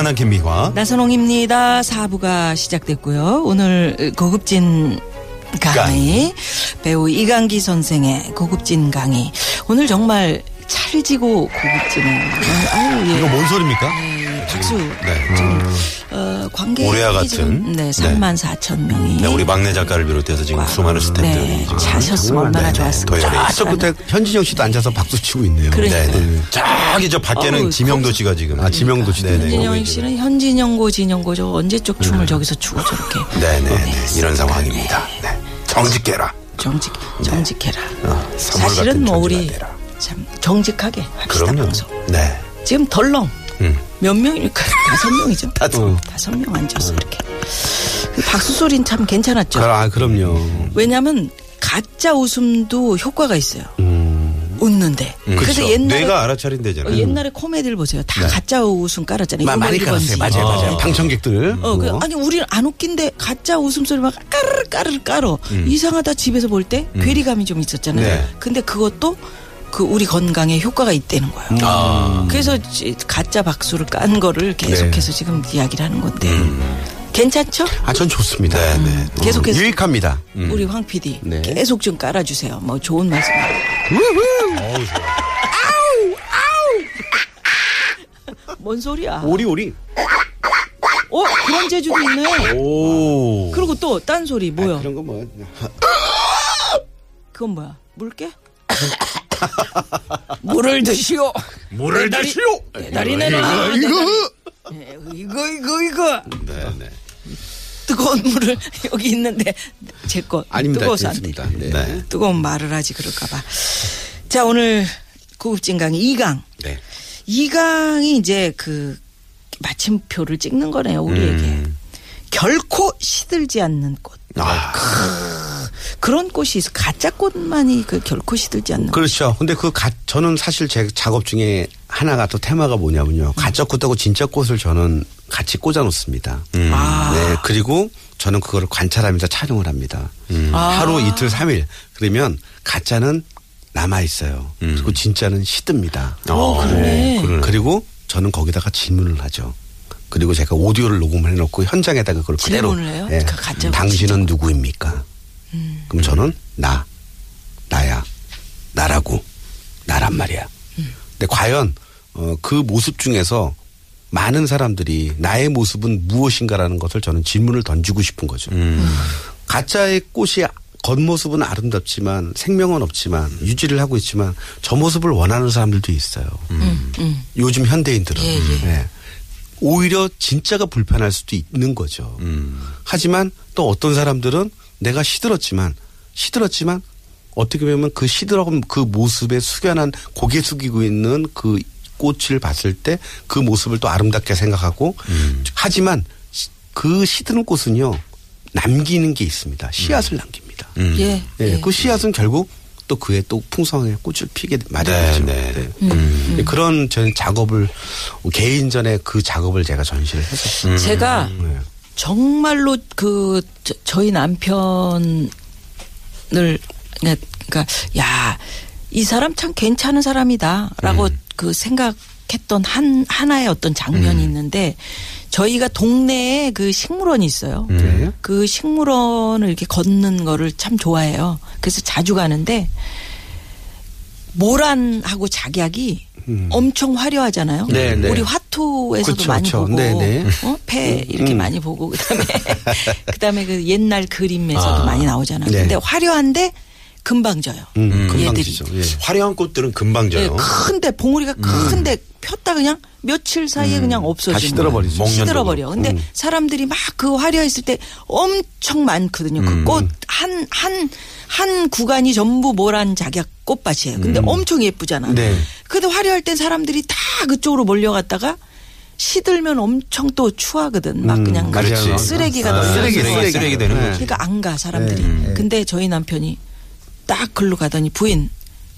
만한 김미화. 나선홍입니다. 사부가 시작됐고요. 오늘 고급진 강의 배우 이강기 선생의 고급진 강의. 오늘 정말 찰지고 고급진해요. 아유 예. 이거 뭔 소리입니까? 네, 박수. 네. 지금 어, 관계 올해와 같은. 네, 3만 4천 명이 네, 우리 막내 작가를 비롯해서 지금 와, 수많은 스태프들이 네, 지금 차셨으면 얼마나 좋았을까. 저. 끝에 현진영 씨도 앉아서 박수 치고 있네요. 그러니까. 네, 네. 저기 저 밖에는 어우, 지명도 씨가 지금. 아, 지명도 씨도 네, 네. 현진영 씨는 현진영고 진영고 저 언제적 춤을 저기서 추고 저렇게 네, 네, 네. 이런 상황입니다. 네. 정직해라. 정직 정직해라. 어, 사실은 뭐 우리. 참 정직하게 합시다 그럼요. 방송. 네. 지금 덜렁 음. 몇 명일까? 다섯 명이죠. 다섯. 다섯 명 앉아서 이렇게. 그 박수 소리는 참 괜찮았죠. 그, 아, 그럼요. 왜냐하면 가짜 웃음도 효과가 있어요. 웃는데. 음, 그래서 그쵸. 옛날에 뇌가 알아차린대잖아요. 어, 옛날에 코미디를 보세요. 다 가짜 웃음 깔았잖아요. 마- 많이 깔았어요. 맞아요, 맞아요. 어. 방청객들. 어, 그. 아니, 우리는 안 웃긴데 가짜 웃음소리 막 까르르 까르르 까러. 이상하다 집에서 볼 때 괴리감이 좀 있었잖아요. 네. 근데 그것도 그 우리 건강에 효과가 있다는 거예요. 아. 그래서 지- 가짜 박수를 깐 거를 계속해서 지금 이야기를 하는 건데. 괜찮죠? 아, 전 좋습니다. 네, 네. 계속해서 유익합니다. 우리 황 PD 네. 계속 좀 깔아주세요. 뭐 좋은 말씀. 어우, 좋아. 뭔 소리야? 오리, 오리. 어 그런 재주도 있네. 오. 그리고 또 딴 소리 뭐야? 그런 거 뭐. 그건 뭐야? 물개? 물을 드시오. 물을 다시오. 다리 내놔. 이거! 네, 이거 이거 이거. 네, 네. 뜨거운 물을 여기 있는데 제 거. 뜨거워서 안 돼. 괜찮습니다. 네. 네. 뜨거운 말을 하지 그럴까봐. 자 오늘 고급진 강의 2강. 네. 2강이 이제 그 마침표를 찍는 거네요 우리에게. 음. 결코 시들지 않는 꽃. 아, 그런 꽃이 있어. 가짜 꽃만이 그 결코 시들지 않는. 그렇죠. 근데 그 가, 저는 사실 제 작업 중에 하나가 또 테마가 뭐냐면요. 가짜 꽃하고 진짜 꽃을 저는 같이 꽂아 놓습니다. 음. 아. 네. 그리고 저는 그거를 관찰하면서 촬영을 합니다. 음. 아. 하루 이틀 삼일 그러면 가짜는 남아 있어요. 음. 그리고 진짜는 시듭니다. 어, 그러네. 그러네. 그리고 저는 거기다가 질문을 하죠. 그리고 제가 오디오를 녹음해 놓고 현장에다가 그걸 그대로 질문을 해요? 예. 그 가짜고 당신은. 누구입니까? 음. 그럼 저는 나 나야 나라고 나란 말이야. 음. 근데 과연 어, 그 모습 중에서 많은 사람들이 나의 모습은 무엇인가라는 것을 저는 질문을 던지고 싶은 거죠. 음. 가짜의 꽃이 겉모습은 아름답지만 생명은 없지만 유지를 하고 있지만 저 모습을 원하는 사람들도 있어요. 음, 음. 요즘 현대인들은 예, 예. 예. 오히려 진짜가 불편할 수도 있는 거죠. 음. 하지만 또 어떤 사람들은 내가 시들었지만 시들었지만 어떻게 보면 그 시들어간 그 모습에 숙연한 고개 숙이고 있는 그 꽃을 봤을 때 그 모습을 또 아름답게 생각하고 하지만 시- 그 시드는 꽃은요 남기는 게 있습니다. 씨앗을 남깁니다. 음. 예. 예, 예. 그 씨앗은 결국 또 그에 또 풍성하게 꽃을 피게 네, 마련이죠. 네, 네. 네. 그런 전 작업을 개인전에 그 작업을 제가 전시를 했었어요. 제가 네. 정말로 그 저, 저희 남편을 그러니까 야 이 사람 참 괜찮은 사람이다라고 음. 그 생각했던 한 하나의 어떤 장면이 있는데 저희가 동네에 그 식물원이 있어요. 네. 그 식물원을 이렇게 걷는 거를 참 좋아해요. 그래서 자주 가는데 모란하고 작약이 엄청 화려하잖아요. 음. 네, 네. 우리 화투에서도 그쵸, 많이 그쵸. 보고 네, 네. 어? 폐 이렇게 음. 많이 보고 그다음에 그다음에 그 옛날 그림에서도 아. 많이 나오잖아요. 네. 근데 화려한데 금방 져요. 음, 금방 얘들이. 지죠. 예. 화려한 꽃들은 금방 예, 져요. 큰데 봉우리가 큰데 폈다 그냥 며칠 사이에 그냥 없어지는 다 시들어버리죠. 시들어버려. 근데 사람들이 막 그 화려했을 때 엄청 많거든요. 그꽃한한 한 구간이 전부 모란 작약 꽃밭이에요. 근데 엄청 예쁘잖아. 네. 근데 화려할 땐 사람들이 다 그쪽으로 몰려갔다가 시들면 엄청 또 추하거든. 막 그냥 막 맞아요. 쓰레기가 아, 쓰레기, 쓰레기, 쓰레기 되는 네. 거지. 그러니까 안 가 사람들이. 근데 저희 남편이 딱 글로 가더니 부인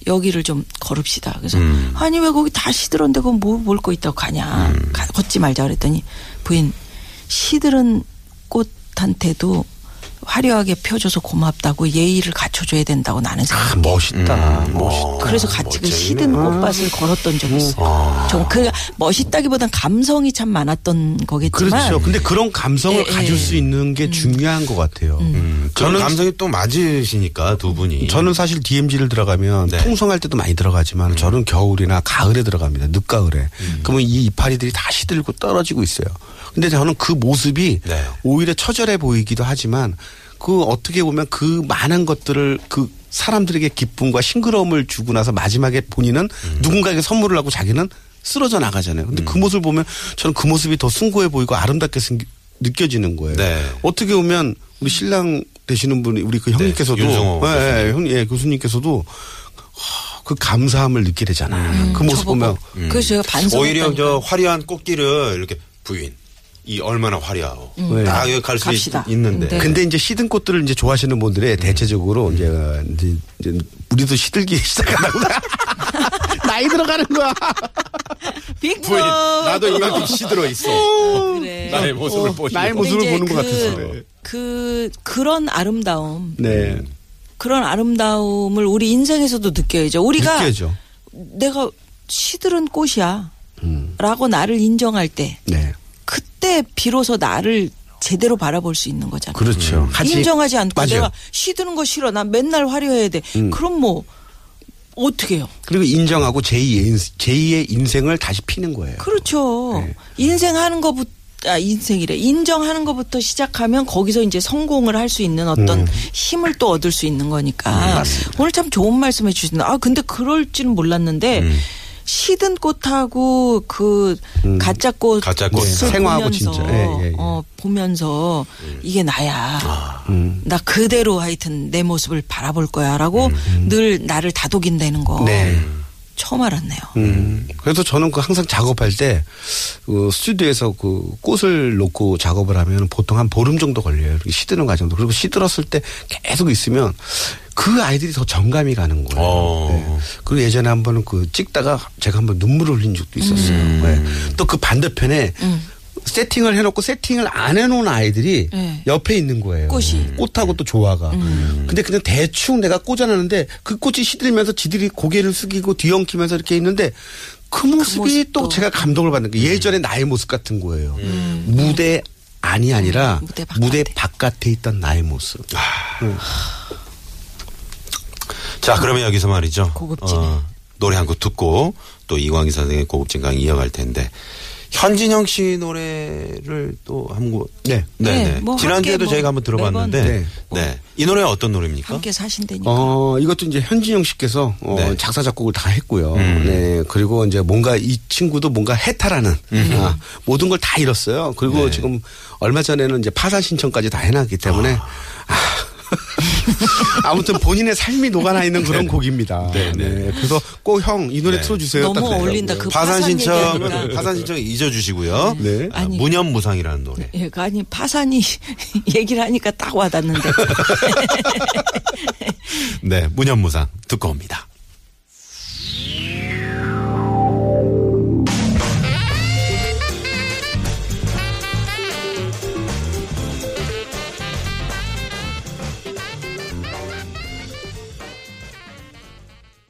여기를 좀 걸읍시다. 그래서 음. 아니 왜 거기 다 시들었는데 그건 뭐 볼 거 있다고 가냐. 가- 걷지 말자 그랬더니 부인 시들은 꽃한테도 화려하게 펴줘서 고맙다고 예의를 갖춰줘야 된다고 나는 아, 생각해. 멋있다. 음, 멋있다. 어, 그래서 같이 그 멋쟁이네. 시든 꽃밭을 걸었던 적이 있어요. 좀그 멋있다기보단 감성이 참 많았던 거겠지만 그렇죠. 근데 그런 감성을 예, 가질 예. 수 있는 게 중요한 것 같아요. 음, 저는 저는 감성이 또 맞으시니까 두 분이. 저는 사실 DMZ를 들어가면 네. 통성할 때도 많이 들어가지만 저는 겨울이나 가을에 들어갑니다. 늦가을에. 그러면 이 이파리들이 다 시들고 떨어지고 있어요. 근데 저는 그 모습이 네. 오히려 처절해 보이기도 하지만 그 어떻게 보면 그 많은 것들을 그 사람들에게 기쁨과 싱그러움을 주고 나서 마지막에 본인은 누군가에게 선물을 하고 자기는 쓰러져 나가잖아요. 근데 그 모습을 보면 저는 그 모습이 더 숭고해 보이고 아름답게 생기, 느껴지는 거예요. 네. 어떻게 보면 우리 신랑 되시는 분이 우리 그 형님께서도 윤성호 예, 예, 형, 예, 교수님께서도 하, 그 감사함을 느끼게 되잖아요. 그 모습 보면 그래서 제가 반성. 오히려 저 화려한 꽃길을 이렇게 부인. 이 얼마나 화려하오. 네. 다 여기 갈수 갑시다. 있는데. 네. 근데 이제 시든 꽃들을 이제 좋아하시는 분들의 대체적으로 이제, 이제, 이제 우리도 시들기 시작하는구나. 나이 들어가는 거야. 부인, 나도 이만큼 시들어 있어. 그래. 나의 모습을 보시고. 나의 근데 모습을 보는 것 그, 같았어요. 그 그런 아름다움, 네. 그런 아름다움을 우리 인생에서도 느껴야죠. 우리가 느껴져. 내가 시들은 꽃이야. 라고 나를 인정할 때 네. 그때 비로소 나를 제대로 바라볼 수 있는 거잖아. 그렇죠. 하지- 인정하지 않고 맞아요. 음. 내가 시드는 거 싫어. 난 맨날 화려해야 돼. 그럼 뭐 어떻게 해요? 그리고 인정하고 제2의, 인- 제2의 인생을 다시 피는 거예요. 그렇죠. 네. 인생 하는 것부터 아, 인생이래. 인정하는 것부터 시작하면 거기서 이제 성공을 할 수 있는 어떤 음. 힘을 또 얻을 수 있는 거니까. 오늘 참 좋은 말씀 해주신다. 아, 근데 그럴지는 몰랐는데 음. 시든 꽃하고 그 가짜 꽃 가짜 꽃. 을 생화하고 진짜. 예, 예, 예. 어, 보면서 이게 나야. 음. 나 그대로 하여튼 내 모습을 바라볼 거야라고 늘 나를 다독인다는 거. 음. 네. 처음 알았네요. 음. 그래서 저는 그 항상 작업할 때, 그 스튜디오에서 그 꽃을 놓고 작업을 하면 보통 한 보름 정도 걸려요. 이렇게 시드는 과정도. 그리고 시들었을 때 계속 있으면 그 아이들이 더 정감이 가는 거예요. 어. 네. 그리고 예전에 한 번은 그 찍다가 제가 한번 눈물을 흘린 적도 있었어요. 음. 또그 반대편에 세팅을 해놓고 세팅을 안 해놓은 아이들이 네. 옆에 있는 거예요. 꽃이. 꽃하고 또 조화가. 근데 그냥 대충 내가 꽂아놨는데 그 꽃이 시들면서 지들이 고개를 숙이고 뒤엉키면서 이렇게 있는데 그 모습이 모습도. 또 제가 감동을 받는 게 예전에 나의 모습 같은 거예요. 무대 안이 아니라 음, 무대 무대, 바깥에. 바깥에 있던 나의 모습. 자, 그러면 여기서 말이죠. 어, 고급지네. 노래 한 곡 듣고 또 이광희 선생의 고급진 강의 이어갈 텐데 현진영 씨 노래를 또 한 곡. 네. 네, 네, 네. 뭐 지난주에도 저희가 뭐 한번 들어봤는데 매번. 네. 이 노래 어떤 노래입니까? 함께 사신다니까. 어, 이것도 이제 현진영 씨께서 어, 네. 작사 작곡을 다 했고요. 음. 네. 그리고 이제 뭔가 이 친구도 뭔가 해탈하는 아, 모든 걸 다 잃었어요. 그리고 네. 지금 얼마 전에는 이제 파산 신청까지 다 해놨기 때문에 아. 무튼 본인의 삶이 녹아나 있는 그런 곡입니다. 네, 네. 네. 그래서 꼭 형 이 노래 네. 틀어주세요. 너무. 어울린다. 그 파산 파산 신청. 파산 신청 잊어주시고요. 네. 아, 아니. 무념무상이라는 노래. 예, 그 아니 파산이 얘기를 하니까 딱 와닿는데. 네, 무념무상 듣고 옵니다.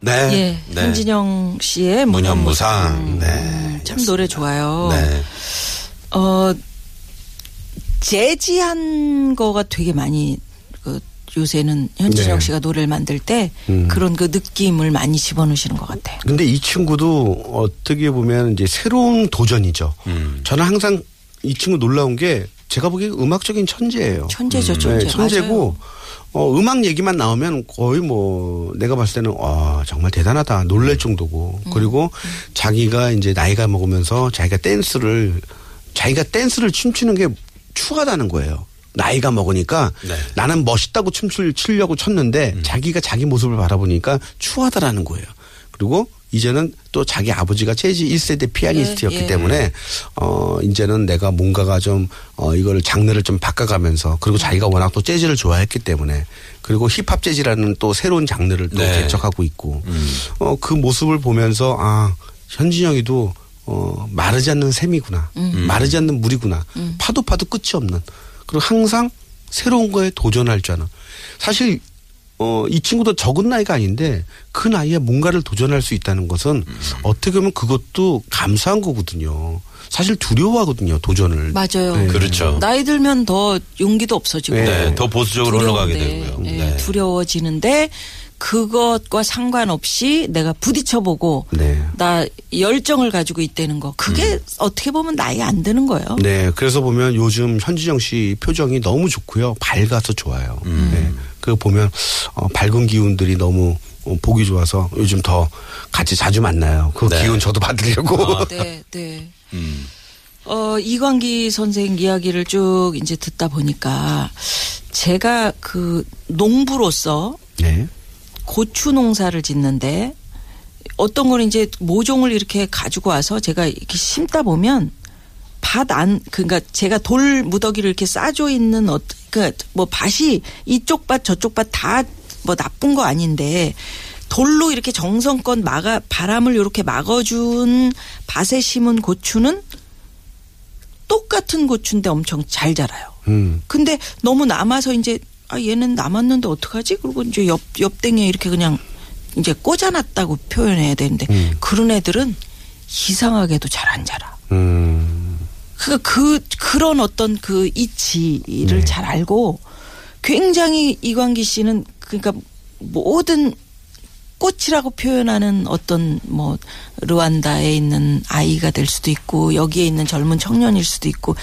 네. 예, 네. 현진영 씨의 무념무상. 네. 참 노래 좋아요. 네. 어 재지한 거가 되게 많이 그 요새는 현진영 네. 씨가 노래를 만들 때 그런 그 느낌을 많이 집어넣으시는 것 같아요. 근데 이 친구도 어떻게 보면 이제 새로운 도전이죠. 음. 저는 항상 이 친구 놀라운 게 제가 보기에 음악적인 천재예요. 천재죠, 천재. 네, 천재고 어, 음악 얘기만 나오면 거의 뭐 내가 봤을 때는 와 정말 대단하다 놀랄 정도고 그리고 자기가 이제 나이가 먹으면서 자기가 댄스를 자기가 댄스를 춤추는 게 추하다는 거예요. 나이가 먹으니까 네. 나는 멋있다고 춤출 추려고 쳤는데 자기가 자기 모습을 바라보니까 추하다라는 거예요. 그리고 이제는 또 자기 아버지가 재즈 1세대 피아니스트였기 예, 예. 때문에 어 이제는 내가 뭔가가 좀어 이걸 장르를 좀 바꿔가면서 그리고 자기가 워낙 또 재즈를 좋아했기 때문에 그리고 힙합 재즈라는 또 새로운 장르를 또 네. 개척하고 있고 어그 모습을 보면서 아 현진영이도 어 마르지 않는 샘이구나. 마르지 않는 물이구나. 파도 파도 끝이 없는. 그리고 항상 새로운 거에 도전할 줄 아는. 사실 어, 이 친구도 적은 나이가 아닌데 그 나이에 뭔가를 도전할 수 있다는 것은 어떻게 보면 그것도 감사한 거거든요. 사실 두려워하거든요, 도전을. 맞아요. 네. 그렇죠. 나이 들면 더 용기도 없어지고 네, 더 보수적으로 흘러가게 되고요. 예, 네. 두려워지는데 그것과 상관없이 내가 부딪혀보고 네. 나 열정을 가지고 있다는 거 그게 음. 어떻게 보면 나이 안 드는 거예요. 네, 그래서 보면 요즘 현진영 씨 표정이 너무 좋고요. 밝아서 좋아요. 음. 네. 그 보면 어, 밝은 기운들이 너무 어, 보기 좋아서 요즘 더 같이 자주 만나요. 그 네. 기운 저도 받으려고. 네, 네. 음. 어, 이광기 선생 이야기를 쭉 이제 듣다 보니까 제가 그 농부로서 네. 고추 농사를 짓는데 어떤 거는 이제 모종을 이렇게 가지고 와서 제가 이렇게 심다 보면 밭 안 그러니까 제가 돌 무더기를 이렇게 싸줘 있는 어그 러니까 뭐 밭이 이쪽 밭 저쪽 밭 다 뭐 나쁜 거 아닌데 돌로 이렇게 정성껏 막아 바람을 이렇게 막아준 밭에 심은 고추는 똑같은 고추인데 엄청 잘 자라요. 음. 근데 너무 남아서 이제 아 얘는 남았는데 어떡하지? 그리고 이제 옆 옆댕에 이렇게 그냥 이제 꽂아놨다고 표현해야 되는데 음. 그런 애들은 이상하게도 잘 안 자라. 음. 그러니까 그 그런 어떤 그 이치를 네. 잘 알고 굉장히 이광기 씨는 그러니까 모든 꽃이라고 표현하는 어떤 뭐 르완다에 있는 아이가 될 수도 있고 여기에 있는 젊은 청년일 수도 있고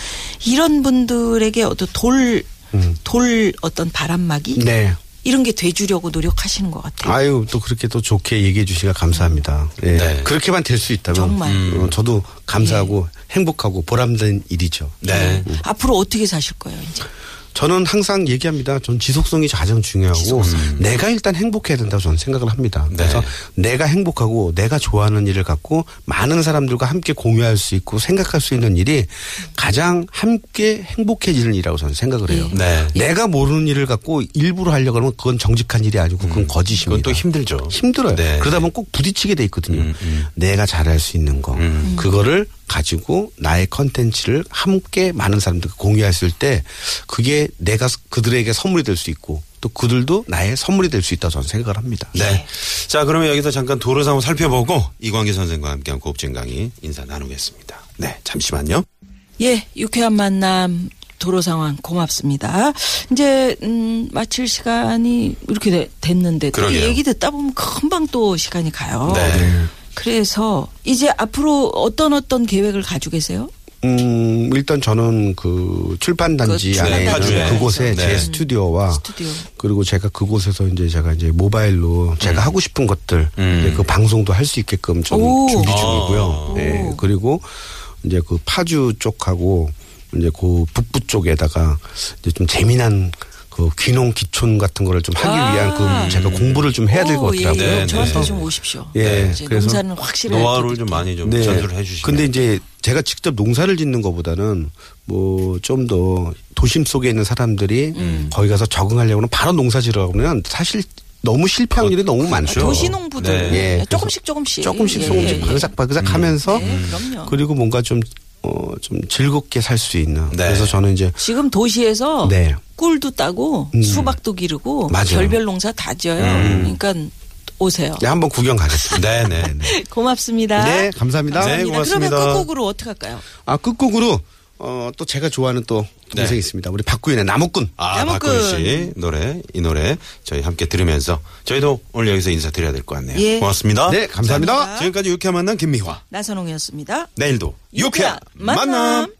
이런 분들에게 어떤 돌, 음. 돌 어떤 바람막이 네. 이런 게 돼주려고 노력하시는 것 같아요. 아유 또 그렇게 또 좋게 얘기해 주시니까 감사합니다. 예. 네. 그렇게만 될 수 있다면 정말. 어, 저도 감사하고 행복하고 보람된 일이죠. 네. 앞으로 어떻게 사실 거예요, 이제? 저는 항상 얘기합니다. 전 지속성이 가장 중요하고 내가 일단 행복해야 된다고 저는 생각을 합니다. 네. 그래서 내가 행복하고 내가 좋아하는 일을 갖고 많은 사람들과 함께 공유할 수 있고 생각할 수 있는 일이 가장 함께 행복해지는 일이라고 저는 생각을 해요. 네. 내가 모르는 일을 갖고 일부러 하려고 하면 그건 정직한 일이 아니고 그건 거짓입니다. 그건 또 힘들죠. 힘들어요. 네. 그러다 보면 꼭 부딪히게 돼 있거든요. 음, 음. 내가 잘할 수 있는 거. 음. 그거를 가지고 나의 컨텐츠를 함께 많은 사람들과 공유했을 때 그게 내가 그들에게 선물이 될 수 있고 또 그들도 나의 선물이 될 수 있다고 저는 생각을 합니다. 네. 자, 그러면 여기서 잠깐 도로 상황 살펴보고 이광기 선생과 함께한 고급진 강의 인사 나누겠습니다. 네, 잠시만요. 예, 유쾌한 만남 도로 상황 고맙습니다. 이제 음 마칠 시간이 이렇게 되- 됐는데 또. 얘기 듣다 보면 금방 또 시간이 가요. 네. 그래서 이제 앞으로 어떤 어떤 계획을 가지고 계세요? 음, 일단 저는 그 출판단지 그 안에. 있는 그곳에 네. 제 스튜디오와 스튜디오. 그리고 제가 그곳에서 이제 제가 이제 모바일로 제가 하고 싶은 것들 음. 이제 그 방송도 할 수 있게끔 좀 오. 준비 아. 중이고요. 네. 그리고 이제 그 파주 쪽하고 이제 그 북부 쪽에다가 이제 좀 재미난 그 귀농 기촌 같은 거를 좀 하기 아. 위한 그 제가 공부를 좀 해야 될것 오, 예, 같더라고요. 예. 네, 저한테 네. 좀 오십시오. 예, 이제 그래서 농사는 확실히 노하우를 알게 좀. 많이 좀 전수를 해 주시면. 근데 이제 제가 직접 농사를 짓는 것보다는 뭐 좀 더 도심 속에 있는 사람들이 음. 거기 가서 적응하려고는 바로 농사 지으라고 하면 사실 너무 실패한 일이 너무 많죠. 도시농부들 네. 예, 조금씩 조금씩 조금씩 예, 조금씩 예, 예. 바그삭바그삭 하면서 네, 그럼요. 그리고 뭔가 좀, 어, 좀 즐겁게 살 수 있는. 네. 그래서 저는 이제 지금 도시에서 네. 꿀도 따고 음. 수박도 기르고 맞아요. 별별 농사 다 지어요. 음. 그러니까 오세요. 네, 한번 구경 가겠습니다. 네, 네. 네. 고맙습니다. 네, 감사합니다. 네, 감사합니다. 고맙습니다. 그러면 끝곡으로 어떻게 할까요? 아, 끝곡으로, 어, 또 제가 좋아하는 또 동생이 네. 있습니다. 우리 박구윤의 나무꾼. 아, 야무꾼. 박군 씨 노래, 이 노래 저희 함께 들으면서 저희도 오늘 여기서 인사드려야 될 것 같네요. 예. 고맙습니다. 네, 감사합니다. 지금까지 유쾌한 만남 김미화. 나선홍이었습니다. 내일도 유쾌한 만남. 만남.